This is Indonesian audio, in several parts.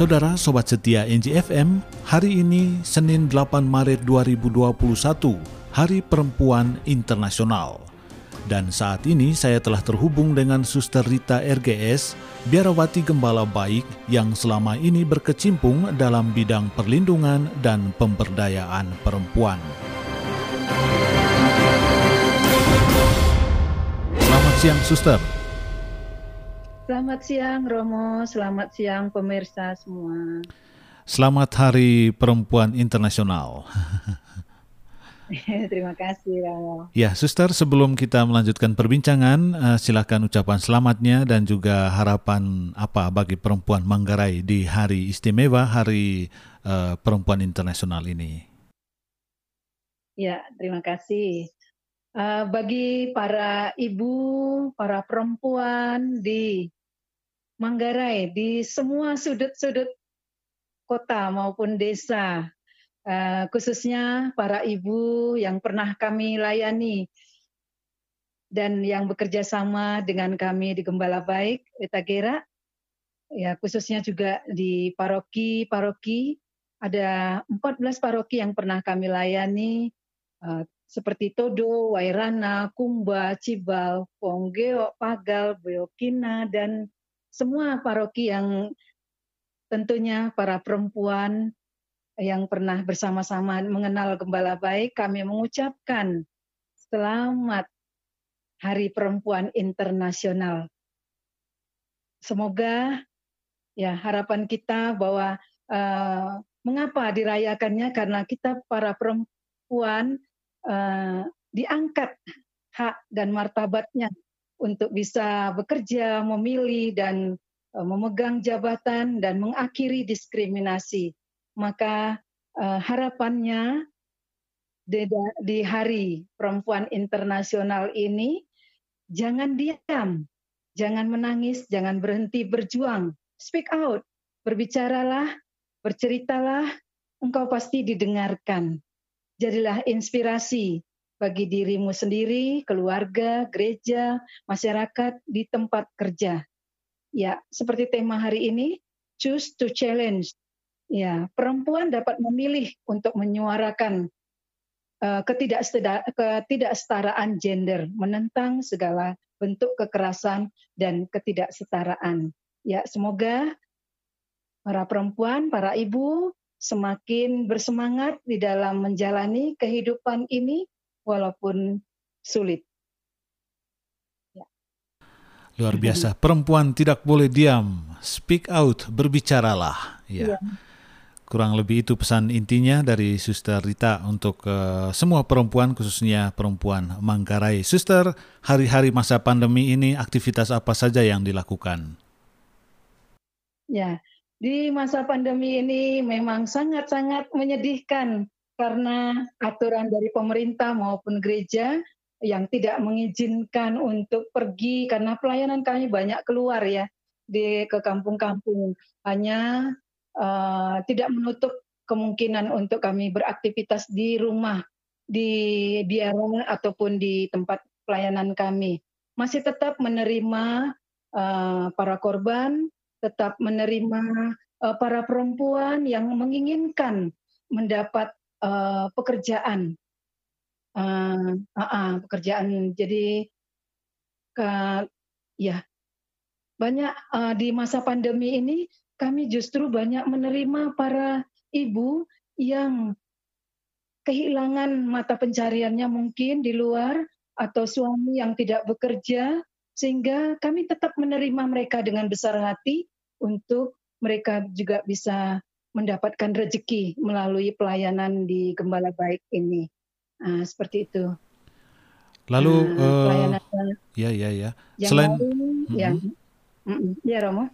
Saudara Sobat Setia NJFM, hari ini Senin 8 Maret 2021, Hari Perempuan Internasional. Dan saat ini saya telah terhubung dengan Suster Rita RGS, biarawati gembala baik yang selama ini berkecimpung dalam bidang perlindungan dan pemberdayaan perempuan. Selamat siang, Suster. Selamat siang Romo, selamat siang pemirsa semua. Selamat Hari Perempuan Internasional. Terima kasih Romo. Ya, Suster, sebelum kita melanjutkan perbincangan, uh, silakan ucapan selamatnya dan juga harapan apa bagi perempuan Manggarai di hari istimewa Hari uh, Perempuan Internasional ini. Ya, terima kasih. Uh, bagi para ibu, para perempuan di Manggarai di semua sudut-sudut kota maupun desa, uh, khususnya para ibu yang pernah kami layani dan yang bekerja sama dengan kami di Gembala Baik, Etagera, ya khususnya juga di paroki-paroki, ada 14 paroki yang pernah kami layani, uh, seperti Todo, Wairana, Kumba, Cibal, Ponggeo, Pagal, Beokina, dan semua paroki yang tentunya para perempuan yang pernah bersama-sama mengenal gembala baik, kami mengucapkan selamat Hari Perempuan Internasional. Semoga ya harapan kita bahwa uh, mengapa dirayakannya karena kita para perempuan uh, diangkat hak dan martabatnya untuk bisa bekerja, memilih dan uh, memegang jabatan dan mengakhiri diskriminasi. Maka uh, harapannya di Hari Perempuan Internasional ini jangan diam, jangan menangis, jangan berhenti berjuang. Speak out, berbicaralah, berceritalah, engkau pasti didengarkan. Jadilah inspirasi bagi dirimu sendiri, keluarga, gereja, masyarakat di tempat kerja. Ya, seperti tema hari ini, choose to challenge. Ya, perempuan dapat memilih untuk menyuarakan uh, ketidaksetaraan gender, menentang segala bentuk kekerasan dan ketidaksetaraan. Ya, semoga para perempuan, para ibu semakin bersemangat di dalam menjalani kehidupan ini walaupun sulit. Ya. Luar biasa, perempuan tidak boleh diam, speak out, berbicaralah. Ya. ya. Kurang lebih itu pesan intinya dari Suster Rita untuk uh, semua perempuan, khususnya perempuan Manggarai. Suster, hari-hari masa pandemi ini aktivitas apa saja yang dilakukan? Ya, di masa pandemi ini memang sangat-sangat menyedihkan karena aturan dari pemerintah maupun gereja yang tidak mengizinkan untuk pergi karena pelayanan kami banyak keluar ya di ke kampung-kampung. Hanya uh, tidak menutup kemungkinan untuk kami beraktivitas di rumah di biara ataupun di tempat pelayanan kami. Masih tetap menerima uh, para korban tetap menerima uh, para perempuan yang menginginkan mendapat uh, pekerjaan, uh, uh, uh, pekerjaan. Jadi ke ya banyak uh, di masa pandemi ini kami justru banyak menerima para ibu yang kehilangan mata pencariannya mungkin di luar atau suami yang tidak bekerja sehingga kami tetap menerima mereka dengan besar hati untuk mereka juga bisa mendapatkan rezeki melalui pelayanan di Gembala Baik ini. Nah, seperti itu. Lalu uh, uh, ya ya ya. Yang Selain lain, mm-hmm. ya, mm-hmm. ya Romo.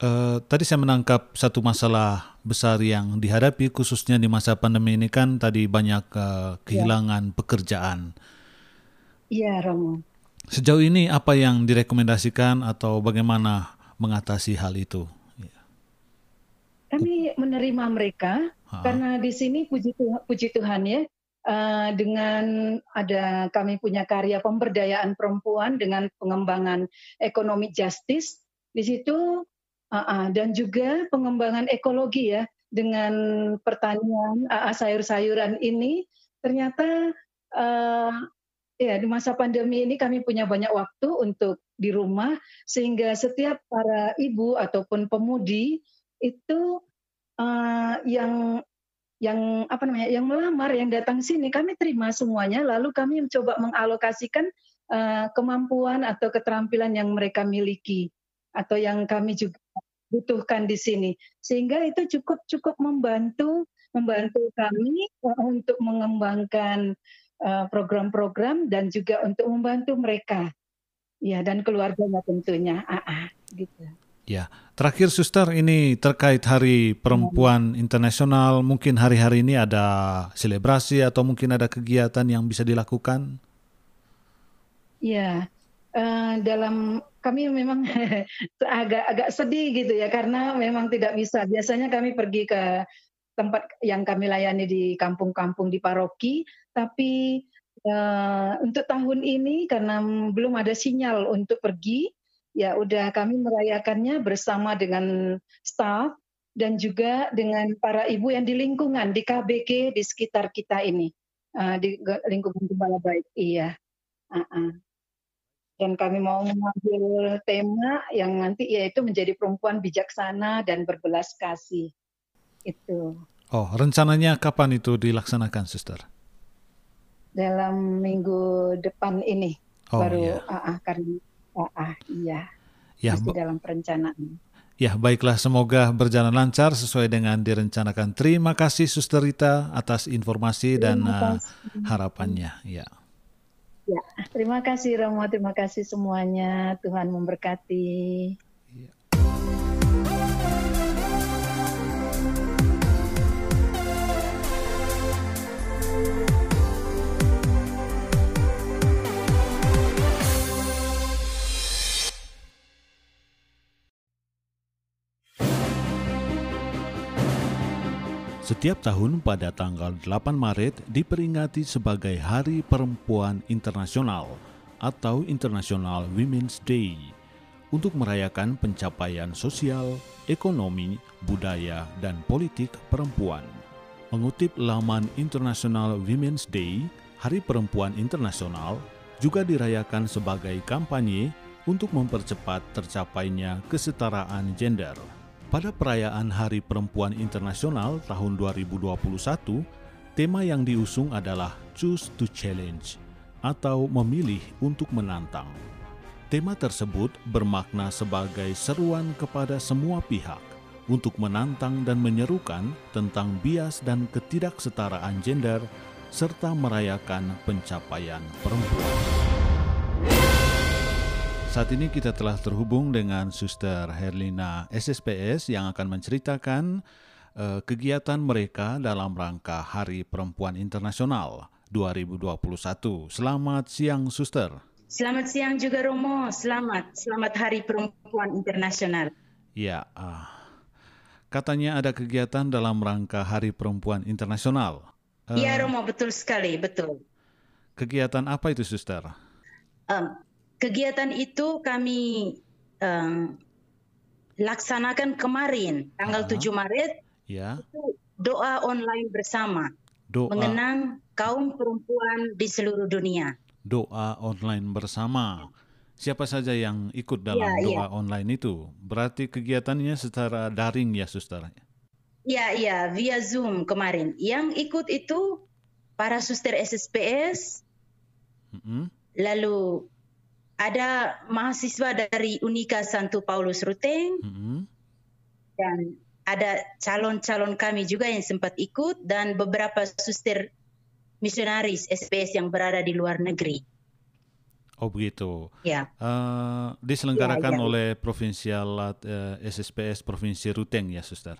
Uh, tadi saya menangkap satu masalah besar yang dihadapi khususnya di masa pandemi ini kan tadi banyak uh, kehilangan ya. pekerjaan. Iya Romo. Sejauh ini apa yang direkomendasikan atau bagaimana mengatasi hal itu? Menerima mereka. Ha. karena di sini puji Tuhan, puji Tuhan ya. Uh, dengan ada kami punya karya pemberdayaan perempuan dengan pengembangan ekonomi justice di situ. Uh, uh, dan juga pengembangan ekologi ya. Dengan pertanian uh, sayur-sayuran ini. Ternyata uh, ya di masa pandemi ini kami punya banyak waktu untuk di rumah. Sehingga setiap para ibu ataupun pemudi itu uh, yang yang apa namanya yang melamar yang datang sini kami terima semuanya. Lalu kami mencoba mengalokasikan uh, kemampuan atau keterampilan yang mereka miliki atau yang kami juga butuhkan di sini. Sehingga itu cukup cukup membantu membantu kami uh, untuk mengembangkan program-program uh, dan juga untuk membantu mereka. Ya dan keluarganya tentunya. Ah, ah gitu Ya, terakhir Suster ini terkait Hari Perempuan Internasional, mungkin hari-hari ini ada selebrasi atau mungkin ada kegiatan yang bisa dilakukan? Ya, uh, dalam kami memang agak agak sedih gitu ya karena memang tidak bisa. Biasanya kami pergi ke tempat yang kami layani di kampung-kampung di paroki, tapi uh, untuk tahun ini karena belum ada sinyal untuk pergi, ya udah kami merayakannya bersama dengan staff dan juga dengan para ibu yang di lingkungan di KBG di sekitar kita ini. Uh, di lingkungan gembala baik iya. Uh -uh. dan kami mau mengambil tema yang nanti yaitu menjadi perempuan bijaksana dan berbelas kasih. Itu. Oh rencananya kapan itu dilaksanakan suster? Dalam minggu depan ini. Oh, baru iya. uh -uh, karena ah iya. Ya, masih dalam perencanaan. Ya, baiklah semoga berjalan lancar sesuai dengan direncanakan. Terima kasih Suster Rita atas informasi dan uh, harapannya. Ya. Ya, terima kasih Romo, terima kasih semuanya. Tuhan memberkati. Setiap tahun pada tanggal 8 Maret diperingati sebagai Hari Perempuan Internasional atau International Women's Day untuk merayakan pencapaian sosial, ekonomi, budaya, dan politik perempuan. Mengutip laman International Women's Day, Hari Perempuan Internasional juga dirayakan sebagai kampanye untuk mempercepat tercapainya kesetaraan gender. Pada perayaan Hari Perempuan Internasional tahun 2021, tema yang diusung adalah Choose to Challenge atau memilih untuk menantang. Tema tersebut bermakna sebagai seruan kepada semua pihak untuk menantang dan menyerukan tentang bias dan ketidaksetaraan gender serta merayakan pencapaian perempuan. Saat ini kita telah terhubung dengan Suster Herlina SSPS yang akan menceritakan uh, kegiatan mereka dalam rangka Hari Perempuan Internasional 2021. Selamat siang, Suster. Selamat siang juga Romo. Selamat, selamat Hari Perempuan Internasional. Ya, uh, katanya ada kegiatan dalam rangka Hari Perempuan Internasional. Iya, uh, Romo, betul sekali, betul. Kegiatan apa itu, Suster? Um, kegiatan itu kami um, laksanakan kemarin tanggal uh 7 Maret. Ya. Itu doa online bersama. Doa. Mengenang kaum perempuan di seluruh dunia. Doa online bersama. Siapa saja yang ikut dalam ya, doa ya. online itu? Berarti kegiatannya secara daring ya, Suster? Ya, ya, via Zoom kemarin. Yang ikut itu para suster SSPS, mm -hmm. lalu ada mahasiswa dari Unika Santo Paulus Ruteng mm-hmm. dan ada calon-calon kami juga yang sempat ikut dan beberapa suster misionaris SPS yang berada di luar negeri. Oh begitu. Ya. Uh, diselenggarakan ya, ya. oleh provinsial uh, eh, SSPS Provinsi Ruteng ya, Suster.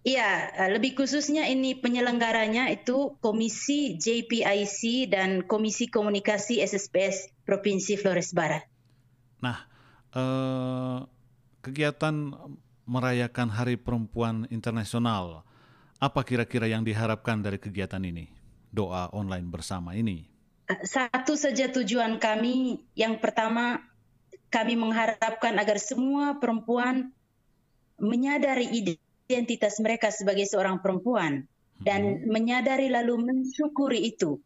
Iya, eh, lebih khususnya ini penyelenggaranya itu Komisi JPIC dan Komisi Komunikasi SSPS Provinsi Flores Barat. Nah, eh, kegiatan merayakan Hari Perempuan Internasional, apa kira-kira yang diharapkan dari kegiatan ini? Doa online bersama ini. Eh, satu saja tujuan kami, yang pertama kami mengharapkan agar semua perempuan menyadari identitas mereka sebagai seorang perempuan dan hmm. menyadari lalu mensyukuri itu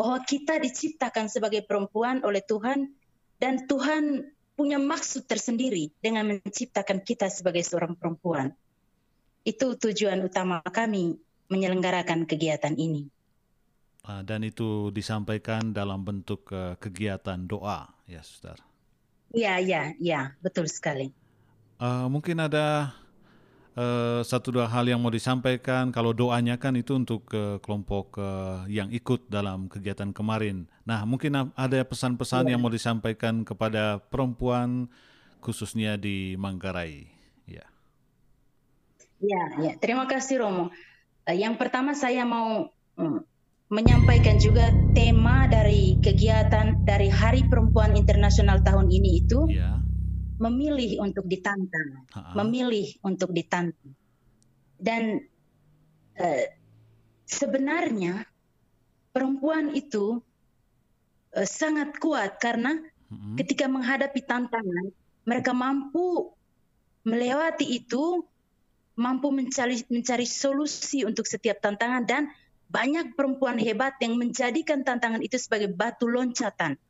bahwa kita diciptakan sebagai perempuan oleh Tuhan dan Tuhan punya maksud tersendiri dengan menciptakan kita sebagai seorang perempuan. Itu tujuan utama kami menyelenggarakan kegiatan ini. Ah, dan itu disampaikan dalam bentuk uh, kegiatan doa, ya, Suster. Iya, iya, iya, betul sekali. Uh, mungkin ada uh, satu dua hal yang mau disampaikan. Kalau doanya kan itu untuk uh, kelompok uh, yang ikut dalam kegiatan kemarin. Nah, mungkin ada pesan-pesan ya. yang mau disampaikan kepada perempuan, khususnya di Manggarai. Ya. Ya, ya. Terima kasih Romo. Uh, yang pertama saya mau um, menyampaikan juga tema dari kegiatan dari Hari Perempuan Internasional tahun ini itu ya. Memilih untuk ditantang, Ha-ha. memilih untuk ditantang. Dan uh, sebenarnya perempuan itu uh, sangat kuat karena hmm. ketika menghadapi tantangan mereka mampu melewati itu, mampu mencari mencari solusi untuk setiap tantangan dan banyak perempuan hebat yang menjadikan tantangan itu sebagai batu loncatan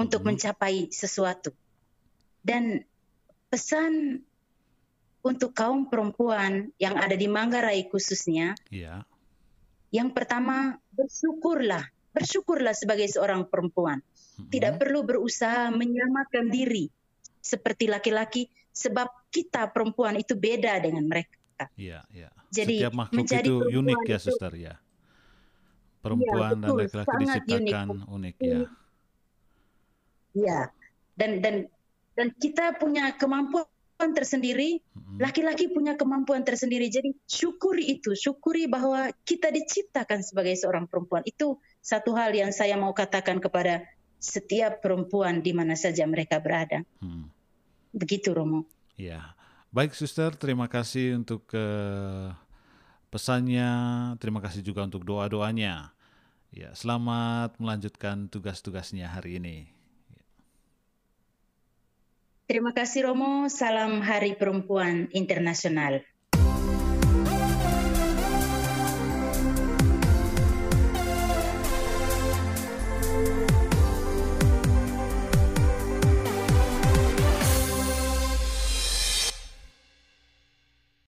untuk hmm. mencapai sesuatu. Dan pesan untuk kaum perempuan yang ada di Manggarai khususnya, yeah. yang pertama bersyukurlah, bersyukurlah sebagai seorang perempuan. Hmm. Tidak perlu berusaha menyelamatkan diri seperti laki-laki, sebab kita perempuan itu beda dengan mereka. Iya, iya. Jadi Setiap makhluk itu unik ya, suster ya perempuan ya, dan laki-laki diciptakan unik, unik ya. Ya, dan dan dan kita punya kemampuan tersendiri, laki-laki punya kemampuan tersendiri. Jadi syukuri itu, syukuri bahwa kita diciptakan sebagai seorang perempuan. Itu satu hal yang saya mau katakan kepada setiap perempuan di mana saja mereka berada. Hmm. Begitu Romo. Ya, baik Suster, terima kasih untuk uh, pesannya. Terima kasih juga untuk doa-doanya. Ya, selamat melanjutkan tugas-tugasnya hari ini. Terima kasih Romo, salam Hari Perempuan Internasional.